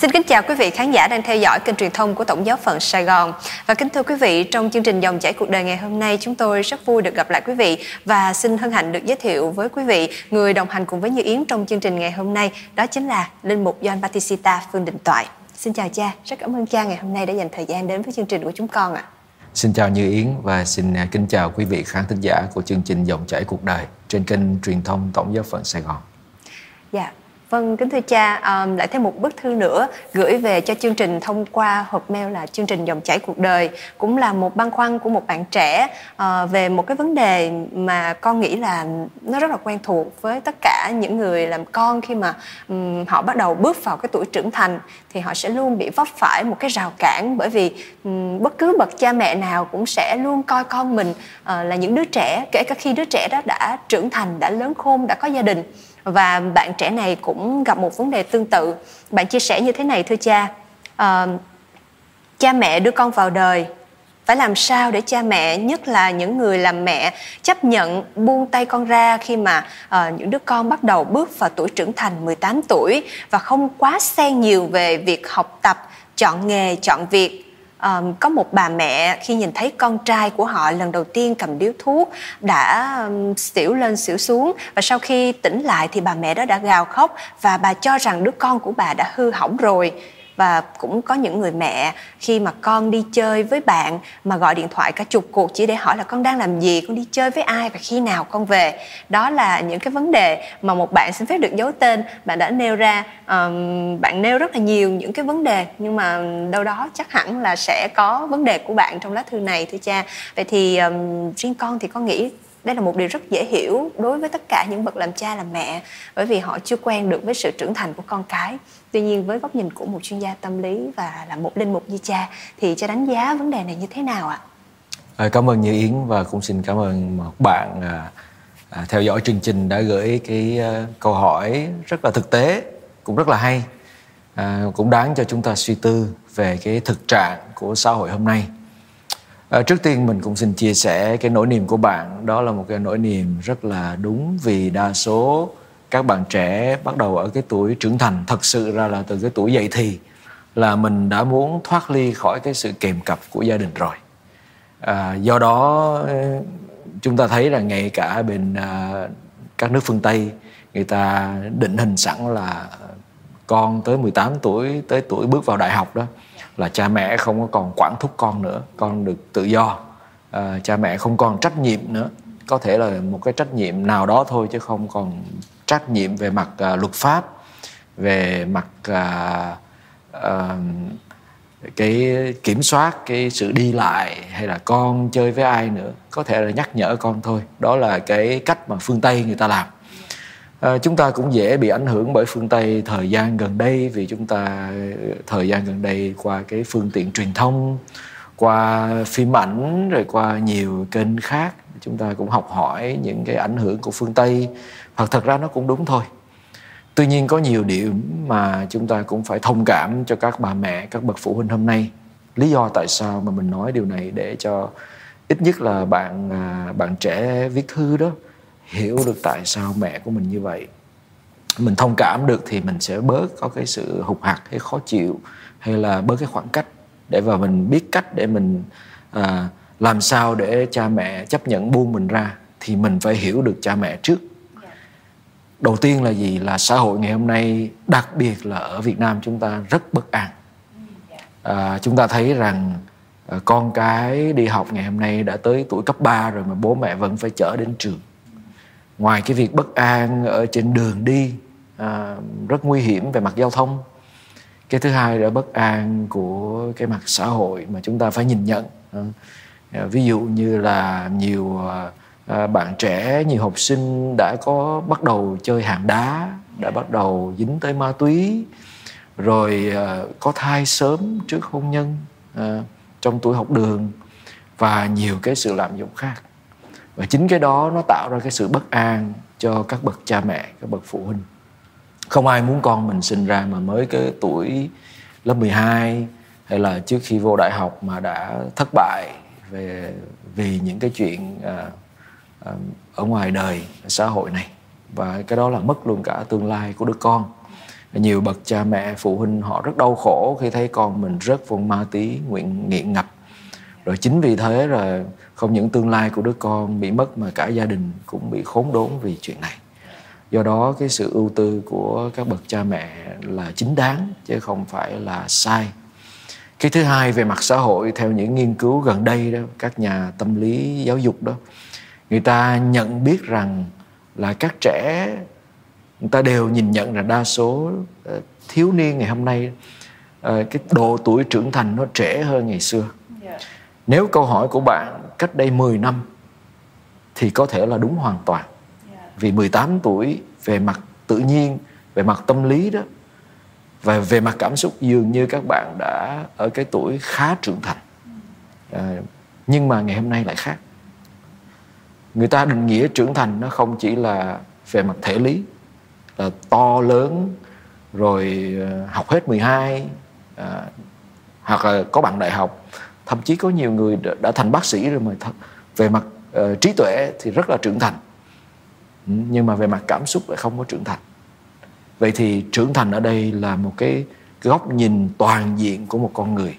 Xin kính chào quý vị khán giả đang theo dõi kênh truyền thông của Tổng giáo phận Sài Gòn. Và kính thưa quý vị, trong chương trình Dòng chảy cuộc đời ngày hôm nay, chúng tôi rất vui được gặp lại quý vị và xin hân hạnh được giới thiệu với quý vị người đồng hành cùng với Như Yến trong chương trình ngày hôm nay, đó chính là Linh mục John Batisita Phương Định Toại. Xin chào cha, rất cảm ơn cha ngày hôm nay đã dành thời gian đến với chương trình của chúng con ạ. Xin chào Như Yến và xin à, kính chào quý vị khán thính giả của chương trình Dòng chảy cuộc đời trên kênh truyền thông Tổng giáo phận Sài Gòn. Dạ, Vâng, kính thưa cha, um, lại thêm một bức thư nữa gửi về cho chương trình thông qua hộp mail là chương trình dòng chảy cuộc đời cũng là một băn khoăn của một bạn trẻ uh, về một cái vấn đề mà con nghĩ là nó rất là quen thuộc với tất cả những người làm con khi mà um, họ bắt đầu bước vào cái tuổi trưởng thành thì họ sẽ luôn bị vấp phải một cái rào cản bởi vì um, bất cứ bậc cha mẹ nào cũng sẽ luôn coi con mình uh, là những đứa trẻ kể cả khi đứa trẻ đó đã trưởng thành, đã lớn khôn, đã có gia đình và bạn trẻ này cũng gặp một vấn đề tương tự. Bạn chia sẻ như thế này thưa cha. À, cha mẹ đưa con vào đời phải làm sao để cha mẹ nhất là những người làm mẹ chấp nhận buông tay con ra khi mà uh, những đứa con bắt đầu bước vào tuổi trưởng thành 18 tuổi và không quá xen nhiều về việc học tập chọn nghề chọn việc um, có một bà mẹ khi nhìn thấy con trai của họ lần đầu tiên cầm điếu thuốc đã um, xỉu lên xỉu xuống và sau khi tỉnh lại thì bà mẹ đó đã gào khóc và bà cho rằng đứa con của bà đã hư hỏng rồi và cũng có những người mẹ khi mà con đi chơi với bạn mà gọi điện thoại cả chục cuộc chỉ để hỏi là con đang làm gì? Con đi chơi với ai? Và khi nào con về? Đó là những cái vấn đề mà một bạn xin phép được giấu tên. Bạn đã nêu ra um, bạn nêu rất là nhiều những cái vấn đề. Nhưng mà đâu đó chắc hẳn là sẽ có vấn đề của bạn trong lá thư này thưa cha. Vậy thì um, riêng con thì con nghĩ đây là một điều rất dễ hiểu đối với tất cả những bậc làm cha làm mẹ. Bởi vì họ chưa quen được với sự trưởng thành của con cái tuy nhiên với góc nhìn của một chuyên gia tâm lý và là một linh mục như cha thì cha đánh giá vấn đề này như thế nào ạ? À, cảm ơn như yến và cũng xin cảm ơn một bạn à, à, theo dõi chương trình đã gửi cái à, câu hỏi rất là thực tế cũng rất là hay à, cũng đáng cho chúng ta suy tư về cái thực trạng của xã hội hôm nay. À, trước tiên mình cũng xin chia sẻ cái nỗi niềm của bạn đó là một cái nỗi niềm rất là đúng vì đa số các bạn trẻ bắt đầu ở cái tuổi trưởng thành thật sự ra là từ cái tuổi dậy thì là mình đã muốn thoát ly khỏi cái sự kèm cặp của gia đình rồi. À, do đó ờ, chúng ta thấy là ngay cả bên à, các nước phương Tây người ta định hình sẵn là con tới 18 tuổi tới tuổi bước vào đại học đó là cha mẹ không có còn quản thúc con nữa con được tự do. À, cha mẹ không còn trách nhiệm nữa. Có thể là một cái trách nhiệm nào đó thôi chứ không còn trách nhiệm về mặt uh, luật pháp về mặt uh, uh, cái kiểm soát cái sự đi lại hay là con chơi với ai nữa có thể là nhắc nhở con thôi. Đó là cái cách mà phương tây người ta làm. À, chúng ta cũng dễ bị ảnh hưởng bởi phương tây thời gian gần đây vì chúng ta thời gian gần đây qua cái phương tiện truyền thông qua phim ảnh rồi qua nhiều kênh khác chúng ta cũng học hỏi những cái ảnh hưởng của phương tây hoặc thật ra nó cũng đúng thôi. Tuy nhiên có nhiều điểm mà chúng ta cũng phải thông cảm cho các bà mẹ các bậc phụ huynh hôm nay. Lý do tại sao mà mình nói điều này để cho ít nhất là bạn à, bạn trẻ viết thư đó hiểu được tại sao mẹ của mình như vậy. Mình thông cảm được thì mình sẽ bớt có cái sự hụt hạt hay khó chịu hay là bớt cái khoảng cách để và mình biết cách để mình à, làm sao để cha mẹ chấp nhận buông mình ra thì mình phải hiểu được cha mẹ trước đầu tiên là gì? Là xã hội ngày hôm nay đặc biệt là ở Việt Nam chúng ta rất bất an. À, chúng ta thấy rằng à, con cái đi học ngày hôm nay đã tới tuổi cấp 3 rồi mà bố mẹ vẫn phải chở đến trường. Ngoài cái việc bất an ở trên đường đi à, rất nguy hiểm về mặt giao thông. Cái thứ hai là bất an của cái mặt xã hội mà chúng ta phải nhìn nhận. À, ví dụ như là nhiều à, à, bạn trẻ nhiều học sinh đã có bắt đầu chơi hàng đá đã bắt đầu dính tới ma túy rồi à, có thai sớm trước hôn nhân à, trong tuổi học đường và nhiều cái sự lạm dụng khác. Và chính cái đó nó tạo ra cái sự bất an cho các bậc cha mẹ các bậc phụ huynh. Không ai muốn con mình sinh ra mà mới cái tuổi lớp 12 hay là trước khi vô đại học mà đã thất bại về vì những cái chuyện à, ở ngoài đời xã hội này. Và cái đó là mất luôn cả tương lai của đứa con. Nhiều bậc cha mẹ, phụ huynh họ rất đau khổ khi thấy con mình rớt vào ma tí, nguyện nghiện ngập. Rồi chính vì thế là không những tương lai của đứa con bị mất mà cả gia đình cũng bị khốn đốn vì chuyện này. Do đó cái sự ưu tư của các bậc cha mẹ là chính đáng chứ không phải là sai. Cái thứ hai về mặt xã hội, theo những nghiên cứu gần đây đó, các nhà tâm lý giáo dục đó người ta nhận biết rằng là các trẻ người ta đều nhìn nhận là đa số ờ, thiếu niên ngày hôm nay ờ, cái độ tuổi trưởng thành nó trẻ hơn ngày xưa. Dạ. nếu câu hỏi của bạn cách đây 10 năm thì có thể là đúng hoàn toàn. Dạ. vì 18 tuổi về mặt tự nhiên về mặt tâm lý đó và về mặt cảm xúc dường như các bạn đã ở cái tuổi khá trưởng thành. À, nhưng mà ngày hôm nay lại khác người ta định nghĩa trưởng thành nó không chỉ là về mặt thể lý là to lớn rồi ờ, học hết 12 à, ờ, hoặc là có bằng đại học. Thậm chí có nhiều người đã, đã thành bác sĩ rồi mà th- về mặt uh, trí tuệ thì rất là trưởng thành. Ừ, nhưng mà về mặt cảm xúc lại không có trưởng thành. Vậy thì trưởng thành ở đây là một cái, cái góc nhìn toàn diện của một con người.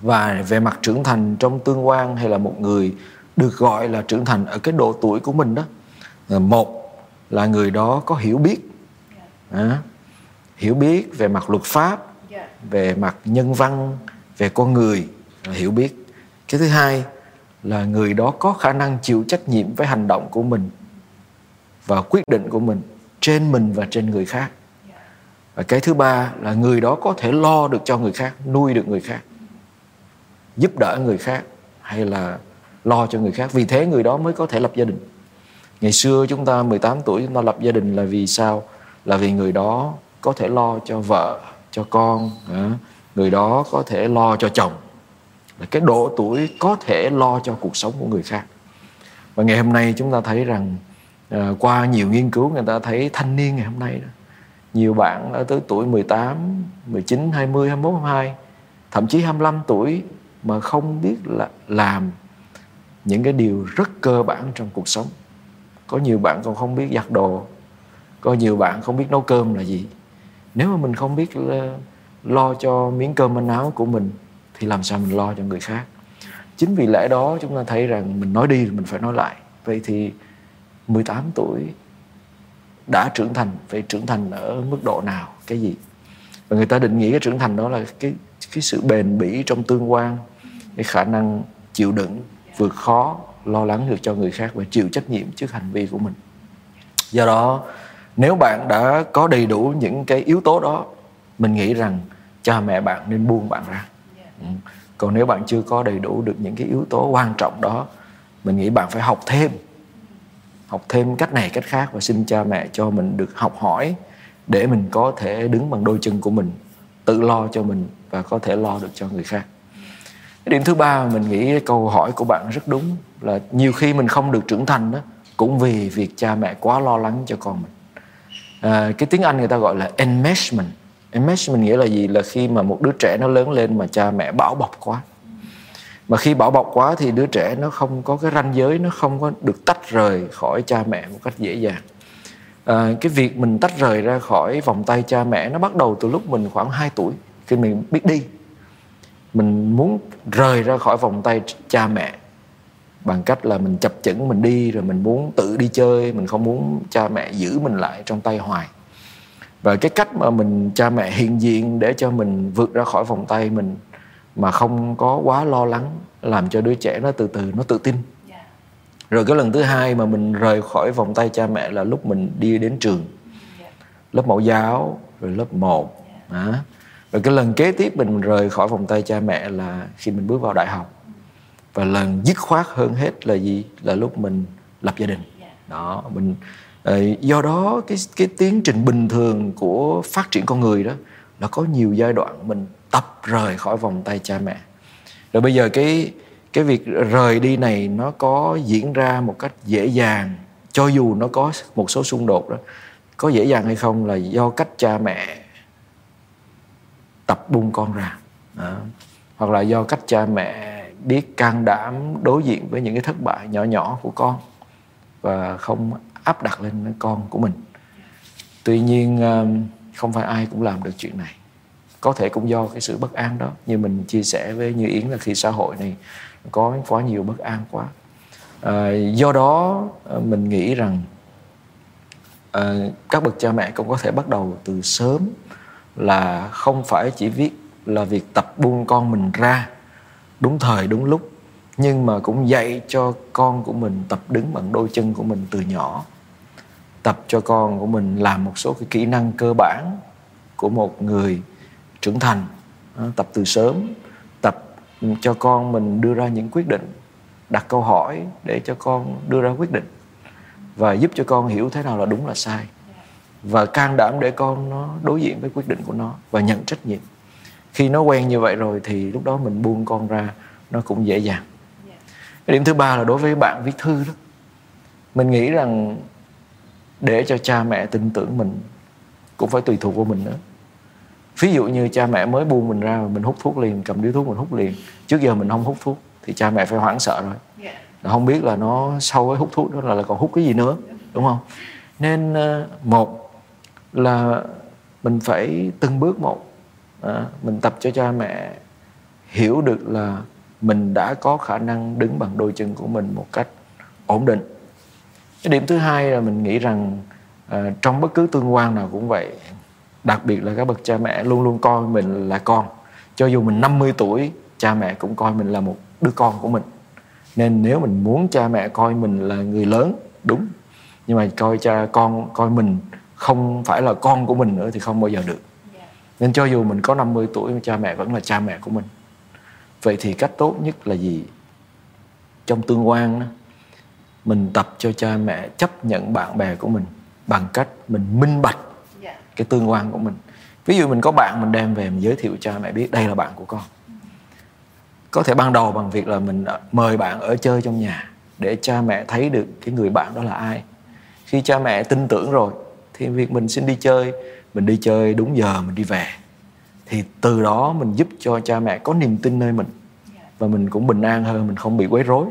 Và về mặt trưởng thành trong tương quan hay là một người được gọi là trưởng thành ở cái độ tuổi của mình đó. Một là người đó có hiểu biết. À, hiểu biết về mặt luật pháp về mặt nhân văn về con người hiểu biết. Cái thứ hai là người đó có khả năng chịu trách nhiệm với hành động của mình và quyết định của mình trên mình và trên người khác. Và cái thứ ba là người đó có thể lo được cho người khác nuôi được người khác giúp đỡ người khác hay là lo cho người khác. Vì thế người đó mới có thể lập gia đình. Ngày xưa chúng ta 18 tuổi chúng ta lập gia đình là vì sao? Là vì người đó có thể lo cho vợ cho con người đó có thể lo cho chồng. Là cái độ tuổi có thể lo cho cuộc sống của người khác. Và ngày hôm nay chúng ta thấy rằng à, qua nhiều nghiên cứu người ta thấy thanh niên ngày hôm nay đó, nhiều bạn ở tới tuổi 18, 19, 20, 21, 22 thậm chí 25 tuổi mà không biết là làm những cái điều rất cơ bản trong cuộc sống. Có nhiều bạn còn không biết giặt đồ, có nhiều bạn không biết nấu cơm là gì. Nếu mà mình không biết lo cho miếng cơm manh áo của mình, thì làm sao mình lo cho người khác? Chính vì lẽ đó chúng ta thấy rằng mình nói đi thì mình phải nói lại. Vậy thì 18 tuổi đã trưởng thành phải trưởng thành ở mức độ nào? Cái gì? Và người ta định nghĩa cái trưởng thành đó là cái cái sự bền bỉ trong tương quan, cái khả năng chịu đựng vượt khó lo lắng được cho người khác và chịu trách nhiệm trước hành vi của mình. Do đó, nếu bạn đã có đầy đủ những cái yếu tố đó, mình nghĩ rằng cha mẹ bạn nên buông bạn ra. Ừ. còn nếu bạn chưa có đầy đủ được những cái yếu tố quan trọng đó, mình nghĩ bạn phải học thêm. Học thêm cách này, cách khác và xin cha mẹ cho mình được học hỏi để mình có thể đứng bằng đôi chân của mình, tự lo cho mình và có thể lo được cho người khác cái điểm thứ ba mình nghĩ câu hỏi của bạn rất đúng là nhiều khi mình không được trưởng thành đó cũng vì việc cha mẹ quá lo lắng cho con mình. À, cái tiếng anh người ta gọi là enmeshment. Enmeshment nghĩa là gì? Là khi mà một đứa trẻ nó lớn lên mà cha mẹ bảo bọc quá. Mà khi bảo bọc quá thì đứa trẻ nó không có cái ranh giới nó không có được tách rời khỏi cha mẹ một cách dễ dàng. À, cái việc mình tách rời ra khỏi vòng tay cha mẹ nó bắt đầu từ lúc mình khoảng 2 tuổi khi mình biết đi mình muốn rời ra khỏi vòng tay cha mẹ bằng cách là mình chập chững mình đi rồi mình muốn tự đi chơi mình không muốn cha mẹ giữ mình lại trong tay hoài và cái cách mà mình cha mẹ hiện diện để cho mình vượt ra khỏi vòng tay mình mà không có quá lo lắng làm cho đứa trẻ nó từ từ nó tự tin dạ. rồi cái lần thứ hai mà mình rời khỏi vòng tay cha mẹ là lúc mình đi đến trường dạ. lớp mẫu giáo rồi lớp 1 à rồi cái lần kế tiếp mình rời khỏi vòng tay cha mẹ là khi mình bước vào đại học. Và lần dứt khoát hơn hết là gì? Là lúc mình lập gia đình. Đó, mình ờ, do đó cái cái tiến trình bình thường của phát triển con người đó là có nhiều giai đoạn mình tập rời khỏi vòng tay cha mẹ. Rồi bây giờ cái cái việc rời đi này nó có diễn ra một cách dễ dàng, cho dù nó có một số xung đột đó, có dễ dàng hay không là do cách cha mẹ tập buông con ra. Đó. hoặc là do cách cha mẹ biết can đảm đối diện với những cái thất bại nhỏ nhỏ của con và không áp đặt lên con của mình. Tuy nhiên um, không phải ai cũng làm được chuyện này. Có thể cũng do cái sự bất an đó như mình chia sẻ với như yến là khi xã hội này có quá nhiều bất an quá. À, do đó à, mình nghĩ rằng à, các bậc cha mẹ cũng có thể bắt đầu từ sớm là không phải chỉ viết là việc tập buông con mình ra, đúng thời, đúng lúc, nhưng mà cũng dạy cho con của mình tập đứng bằng đôi chân của mình từ nhỏ, tập cho con của mình làm một số cái kỹ năng cơ bản của một người trưởng thành tập từ sớm, tập cho con mình đưa ra những quyết định, đặt câu hỏi để cho con đưa ra quyết định và giúp cho con hiểu thế nào là đúng là sai và can đảm để con nó đối diện với quyết định của nó và nhận trách nhiệm. Khi nó quen như vậy rồi thì lúc đó mình buông con ra nó cũng dễ dàng. Cái điểm thứ ba là đối với bạn viết thư đó. Mình nghĩ rằng để cho cha mẹ tin tưởng mình cũng phải tùy thuộc vào mình nữa ví dụ như cha mẹ mới buông mình ra và mình hút thuốc liền cầm điếu thuốc mình hút liền trước giờ mình không hút thuốc thì cha mẹ phải hoảng sợ rồi. Là không biết là nó sau cái hút thuốc đó là, là còn hút cái gì nữa đúng không? Nên ờ, một là mình phải từng bước một. À, mình tập cho cha mẹ hiểu được là mình đã có khả năng đứng bằng đôi chân của mình một cách ổn định. Cái điểm thứ hai là mình nghĩ rằng à, trong bất cứ tương quan nào cũng vậy đặc biệt là các bậc cha mẹ luôn luôn coi mình là con. Cho dù mình 50 tuổi cha mẹ cũng coi mình là một đứa con của mình. Nên nếu mình muốn cha mẹ coi mình là người lớn đúng. Nhưng mà coi cha con coi mình không phải là con của mình nữa thì không bao giờ được. Nên cho dù mình có 50 tuổi cha mẹ vẫn là cha mẹ của mình. Vậy thì cách tốt nhất là gì? Trong tương quan mình tập cho cha mẹ chấp nhận bạn bè của mình bằng cách mình minh bạch cái tương quan của mình. Ví dụ mình có bạn mình đem về mình giới thiệu cho mẹ biết đây là bạn của con. Có thể ban đầu bằng việc là mình mời bạn ở chơi trong nhà để cha mẹ thấy được cái người bạn đó là ai. Khi cha mẹ tin tưởng rồi thì việc mình xin đi chơi mình đi chơi đúng giờ mình đi về. Thì từ đó mình giúp cho cha mẹ có niềm tin nơi mình. Và mình cũng bình an hơn mình không bị quấy rối.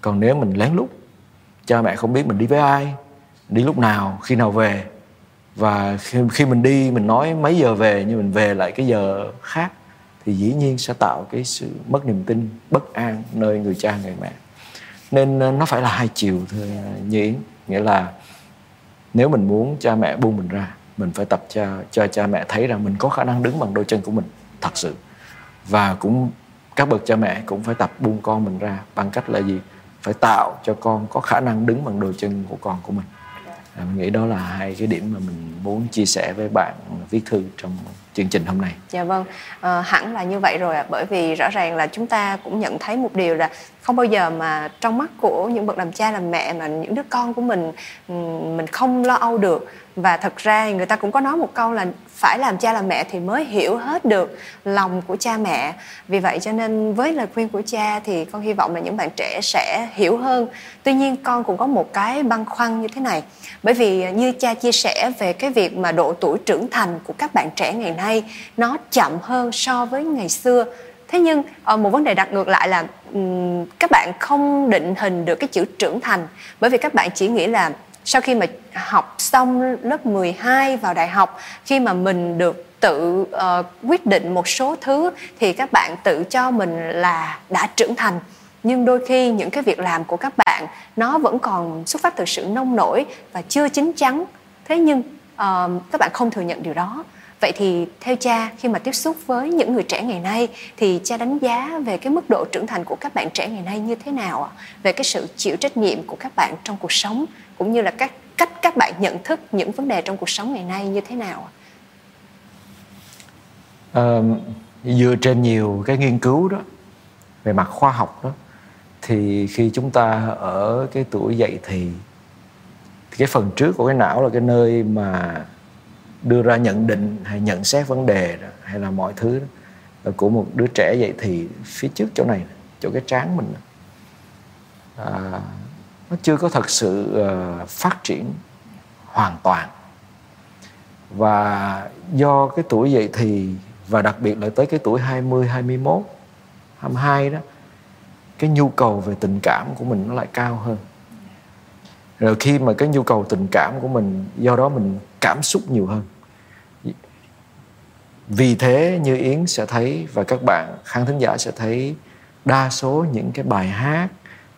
Còn nếu mình lén lút cha mẹ không biết mình đi với ai đi lúc nào khi nào về. Và khi, khi mình đi mình nói mấy giờ về nhưng mình về lại cái giờ khác thì dĩ nhiên sẽ tạo cái sự mất niềm tin bất an nơi người cha người mẹ. Nên ờ, nó phải là hai chiều thôi ờ, như yến. Nghĩa là nếu mình muốn cha mẹ buông mình ra mình phải tập cho cho cha mẹ thấy rằng mình có khả năng đứng bằng đôi chân của mình thật sự. Và cũng các bậc cha mẹ cũng phải tập buông con mình ra bằng cách là gì? Phải tạo cho con có khả năng đứng bằng đôi chân của con của mình. À, mình nghĩ đó là hai cái điểm mà mình muốn chia sẻ với bạn viết thư trong chương trình hôm nay. Dạ vâng, à, hẳn là như vậy rồi ạ. À. Bởi vì rõ ràng là chúng ta cũng nhận thấy một điều là không bao giờ mà trong mắt của những bậc làm cha làm mẹ mà những đứa con của mình mình không lo âu được và thật ra người ta cũng có nói một câu là phải làm cha làm mẹ thì mới hiểu hết được lòng của cha mẹ vì vậy cho nên với lời khuyên của cha thì con hy vọng là những bạn trẻ sẽ hiểu hơn tuy nhiên con cũng có một cái băn khoăn như thế này bởi vì như cha chia sẻ về cái việc mà độ tuổi trưởng thành của các bạn trẻ ngày nay nó chậm hơn so với ngày xưa. Thế nhưng ờ, một vấn đề đặt ngược lại là các bạn không định hình được cái chữ trưởng thành bởi vì các bạn chỉ nghĩ là sau khi mà học xong lớp 12 vào đại học khi mà mình được tự uh, quyết định một số thứ thì các bạn tự cho mình là đã trưởng thành. Nhưng đôi khi những cái việc làm của các bạn nó vẫn còn xuất phát từ sự nông nổi và chưa chín chắn. Thế nhưng uh, các bạn không thừa nhận điều đó vậy thì theo cha khi mà tiếp xúc với những người trẻ ngày nay thì cha đánh giá về cái mức độ trưởng thành của các bạn trẻ ngày nay như thế nào ạ? Về cái sự chịu trách nhiệm của các bạn trong cuộc sống cũng như là các cách các bạn nhận thức những vấn đề trong cuộc sống ngày nay như thế nào à, dựa trên nhiều cái nghiên cứu đó về mặt khoa học đó thì khi chúng ta ở cái tuổi dậy thì, thì cái phần trước của cái não là cái nơi mà đưa ra nhận định hay nhận xét vấn đề đó, hay là mọi thứ đó, ờ, của một đứa trẻ vậy thì phía trước chỗ này chỗ cái trán mình à, nó chưa có thật sự uh, phát triển hoàn toàn. Và do cái tuổi dậy thì và đặc biệt là tới cái tuổi 20, 21, 22 đó cái nhu cầu về tình cảm của mình nó lại cao hơn rồi khi mà cái nhu cầu tình cảm của mình do đó mình cảm xúc nhiều hơn. Vì thế như yến sẽ thấy và các bạn khán thính giả sẽ thấy đa số những cái bài hát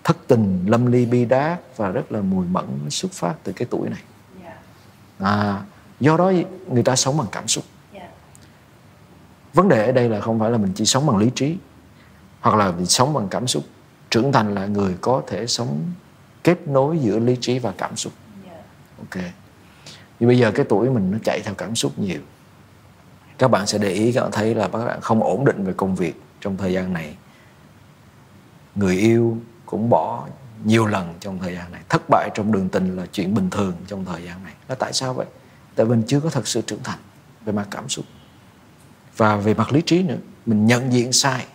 thất tình lâm ly bi đát và rất là mùi mẫn xuất phát từ cái tuổi này. À, do đó người ta sống bằng cảm xúc. Vấn đề ở đây là không phải là mình chỉ sống bằng lý trí hoặc là mình sống bằng cảm xúc. Trưởng thành là người có thể sống kết nối giữa lý trí và cảm xúc. Ok. Nhưng bây giờ cái tuổi mình nó chạy theo cảm xúc nhiều. Các bạn sẽ để ý, các bạn thấy là các bạn không ổn định về công việc trong thời gian này. Người yêu cũng bỏ nhiều lần trong thời gian này. Thất bại trong đường tình là chuyện bình thường trong thời gian này. Là tại sao vậy? Tại mình chưa có thật sự trưởng thành về mặt cảm xúc. Và về mặt lý trí nữa, mình nhận diện sai.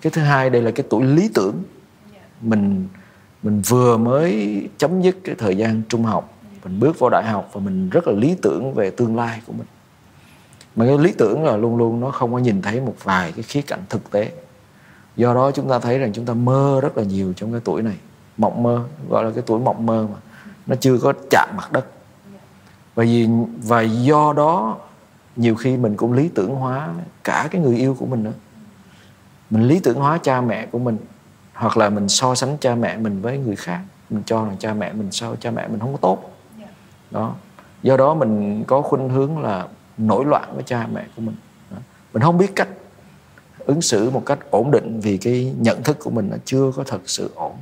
Cái thứ hai, đây là cái tuổi lý tưởng. Mình mình vừa mới chấm dứt cái thời gian trung học, mình bước vào đại học và mình rất là lý tưởng về tương lai của mình. Mà cái lý tưởng là luôn luôn nó không có nhìn thấy một vài cái khía cạnh thực tế. Do đó chúng ta thấy rằng chúng ta mơ rất là nhiều trong cái tuổi này. Mộng mơ, gọi là cái tuổi mộng mơ mà, nó chưa có chạm mặt đất. Và vì, và do đó nhiều khi mình cũng lý tưởng hóa cả cái người yêu của mình nữa. Mình lý tưởng hóa cha mẹ của mình hoặc là mình so sánh cha mẹ mình với người khác mình cho rằng cha mẹ mình sao cha mẹ mình không có tốt. Đó. Do đó mình có khuynh hướng là nổi loạn với cha mẹ của mình. Mình không biết cách ứng xử một cách ổn định vì cái nhận thức của mình nó chưa có thật sự ổn.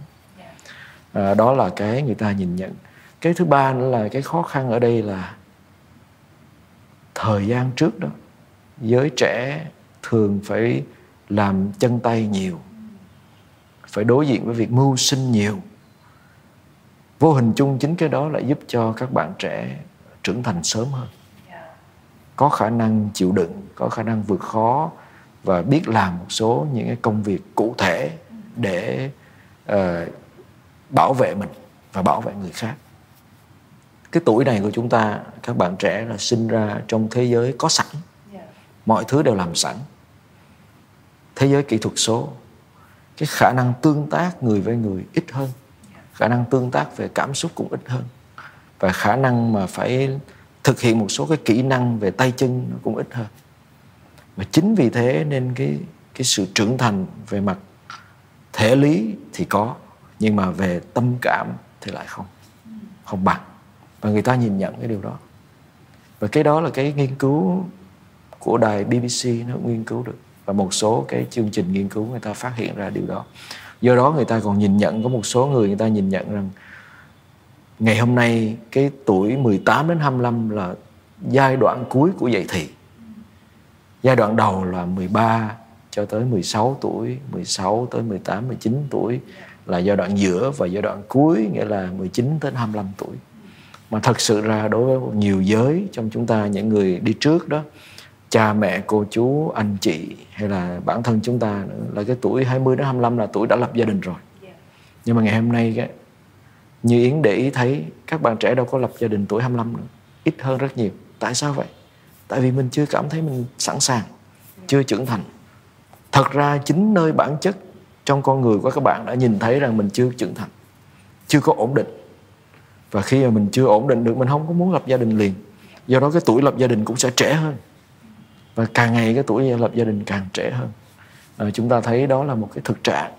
À, đó là cái người ta nhìn nhận. Cái thứ ba nữa là cái khó khăn ở đây là thời gian trước đó giới trẻ thường phải làm chân tay nhiều phải đối diện với việc mưu sinh nhiều. Vô hình chung chính cái đó lại giúp cho các bạn trẻ trưởng thành sớm hơn. Có khả năng chịu đựng có khả năng vượt khó và biết làm một số những cái công việc cụ thể để uh, bảo vệ mình và bảo vệ người khác. Cái tuổi này của chúng ta các bạn trẻ là sinh ra trong thế giới có sẵn. Mọi thứ đều làm sẵn. Thế giới kỹ thuật số cái khả năng tương tác người với người ít hơn. Khả năng tương tác về cảm xúc cũng ít hơn. Và khả năng mà phải thực hiện một số cái kỹ năng về tay chân nó cũng ít hơn. Và chính vì thế nên cái cái sự trưởng thành về mặt thể lý thì có nhưng mà về tâm cảm thì lại không không bằng. Và người ta nhìn nhận cái điều đó. Và cái đó là cái nghiên cứu của đài BBC nó nghiên cứu được và một số cái chương trình nghiên cứu người ta phát hiện ra điều đó. Do đó người ta còn nhìn nhận, có một số người người ta nhìn nhận rằng ngày hôm nay cái tuổi 18 đến 25 là giai đoạn cuối của dạy thì. Giai đoạn đầu là 13 cho tới 16 tuổi 16 tới 18 19 tuổi là giai đoạn giữa và giai đoạn cuối, nghĩa là 19 đến 25 tuổi. Mà thật sự ra đối với nhiều giới, trong chúng ta, những người đi trước đó cha mẹ cô chú anh chị hay là bản thân chúng ta nữa. Là cái tuổi 20 đến 25 là tuổi đã lập gia đình rồi. Nhưng mà ngày hôm nay cái như Yến để ý thấy các bạn trẻ đâu có lập gia đình tuổi 25 nữa. Ít hơn rất nhiều. Tại sao vậy? Tại vì mình chưa cảm thấy mình sẵn sàng chưa trưởng thành. Thật ra chính nơi bản chất trong con người của các bạn đã nhìn thấy rằng mình chưa trưởng thành chưa có ổn định. Và khi mà mình chưa ổn định được mình không có muốn lập gia đình liền. Do đó cái tuổi lập gia đình cũng sẽ trễ hơn và càng ngày cái tuổi lập gia đình càng trễ hơn. À, chúng ta thấy đó là một cái thực trạng.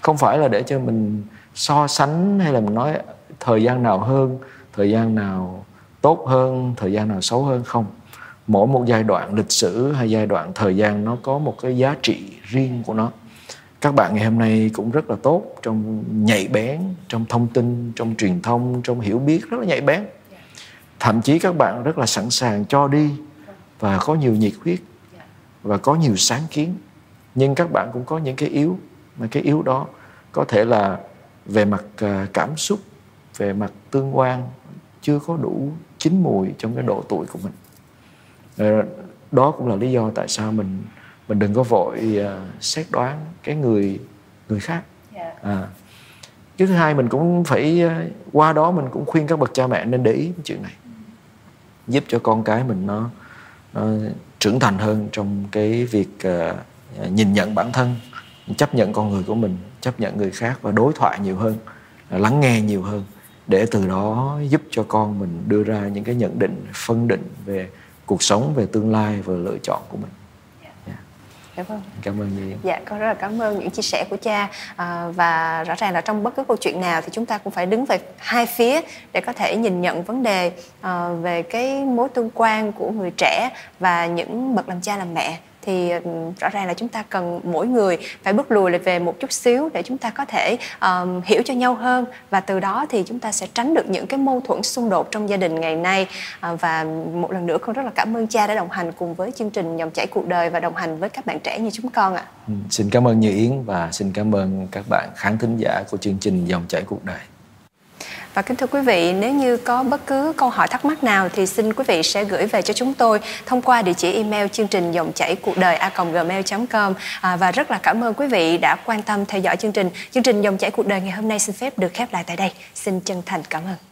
Không phải là để cho mình so sánh hay là mình nói thời gian nào hơn thời gian nào tốt hơn thời gian nào xấu hơn không. Mỗi một giai đoạn lịch sử hay giai đoạn thời gian nó có một cái giá trị riêng của nó. Các bạn ngày hôm nay cũng rất là tốt trong nhạy bén trong thông tin trong truyền thông trong hiểu biết rất là nhạy bén. Thậm chí các bạn rất là sẵn sàng cho đi và có nhiều nhiệt huyết. Và có nhiều sáng kiến. Nhưng các bạn cũng có những cái yếu. Mà cái yếu đó có thể là về mặt à, cảm xúc về mặt tương quan chưa có đủ chín mùi trong cái độ tuổi của mình. Ờ, đó cũng là lý do tại sao mình mình đừng có vội uh, xét đoán cái người người khác. Dạ. à. Cái thứ hai mình cũng phải qua đó mình cũng khuyên các bậc cha mẹ nên để ý chuyện này. Giúp cho con cái mình nó, nó trưởng thành hơn trong cái việc uh, nhìn nhận bản thân chấp nhận con người của mình chấp nhận người khác và đối thoại nhiều hơn ờ, lắng nghe nhiều hơn để từ đó giúp cho con mình đưa ra những cái nhận định phân định về cuộc sống về tương lai và lựa chọn của mình. Dạ vâng. Cảm ơn Nhi. Dạ, con rất là cảm ơn những chia sẻ của cha à, và rõ ràng là trong bất cứ câu chuyện nào thì chúng ta cũng phải đứng về hai phía để có thể nhìn nhận vấn đề à, về cái mối tương quan của người trẻ và những bậc làm cha làm mẹ thì ừ, rõ ràng là chúng ta cần mỗi người phải bước lùi lại về một chút xíu để chúng ta có thể um, hiểu cho nhau hơn và từ đó thì chúng ta sẽ tránh được những cái mâu thuẫn xung đột trong gia đình ngày nay uh, và một lần nữa con rất là cảm ơn cha đã đồng hành cùng với chương trình dòng chảy cuộc đời và đồng hành với các bạn trẻ như chúng con ạ. Ừ, xin cảm ơn Như Yến và xin cảm ơn các bạn khán thính giả của chương trình dòng chảy cuộc đời. Và kính thưa quý vị, nếu như có bất cứ câu hỏi thắc mắc nào thì xin quý vị sẽ gửi về cho chúng tôi thông qua địa chỉ email chương trình dòng chảy cuộc đời a.gmail.com à, và rất là cảm ơn quý vị đã quan tâm theo dõi chương trình. Chương trình dòng chảy cuộc đời ngày hôm nay xin phép được khép lại tại đây. Xin chân thành cảm ơn.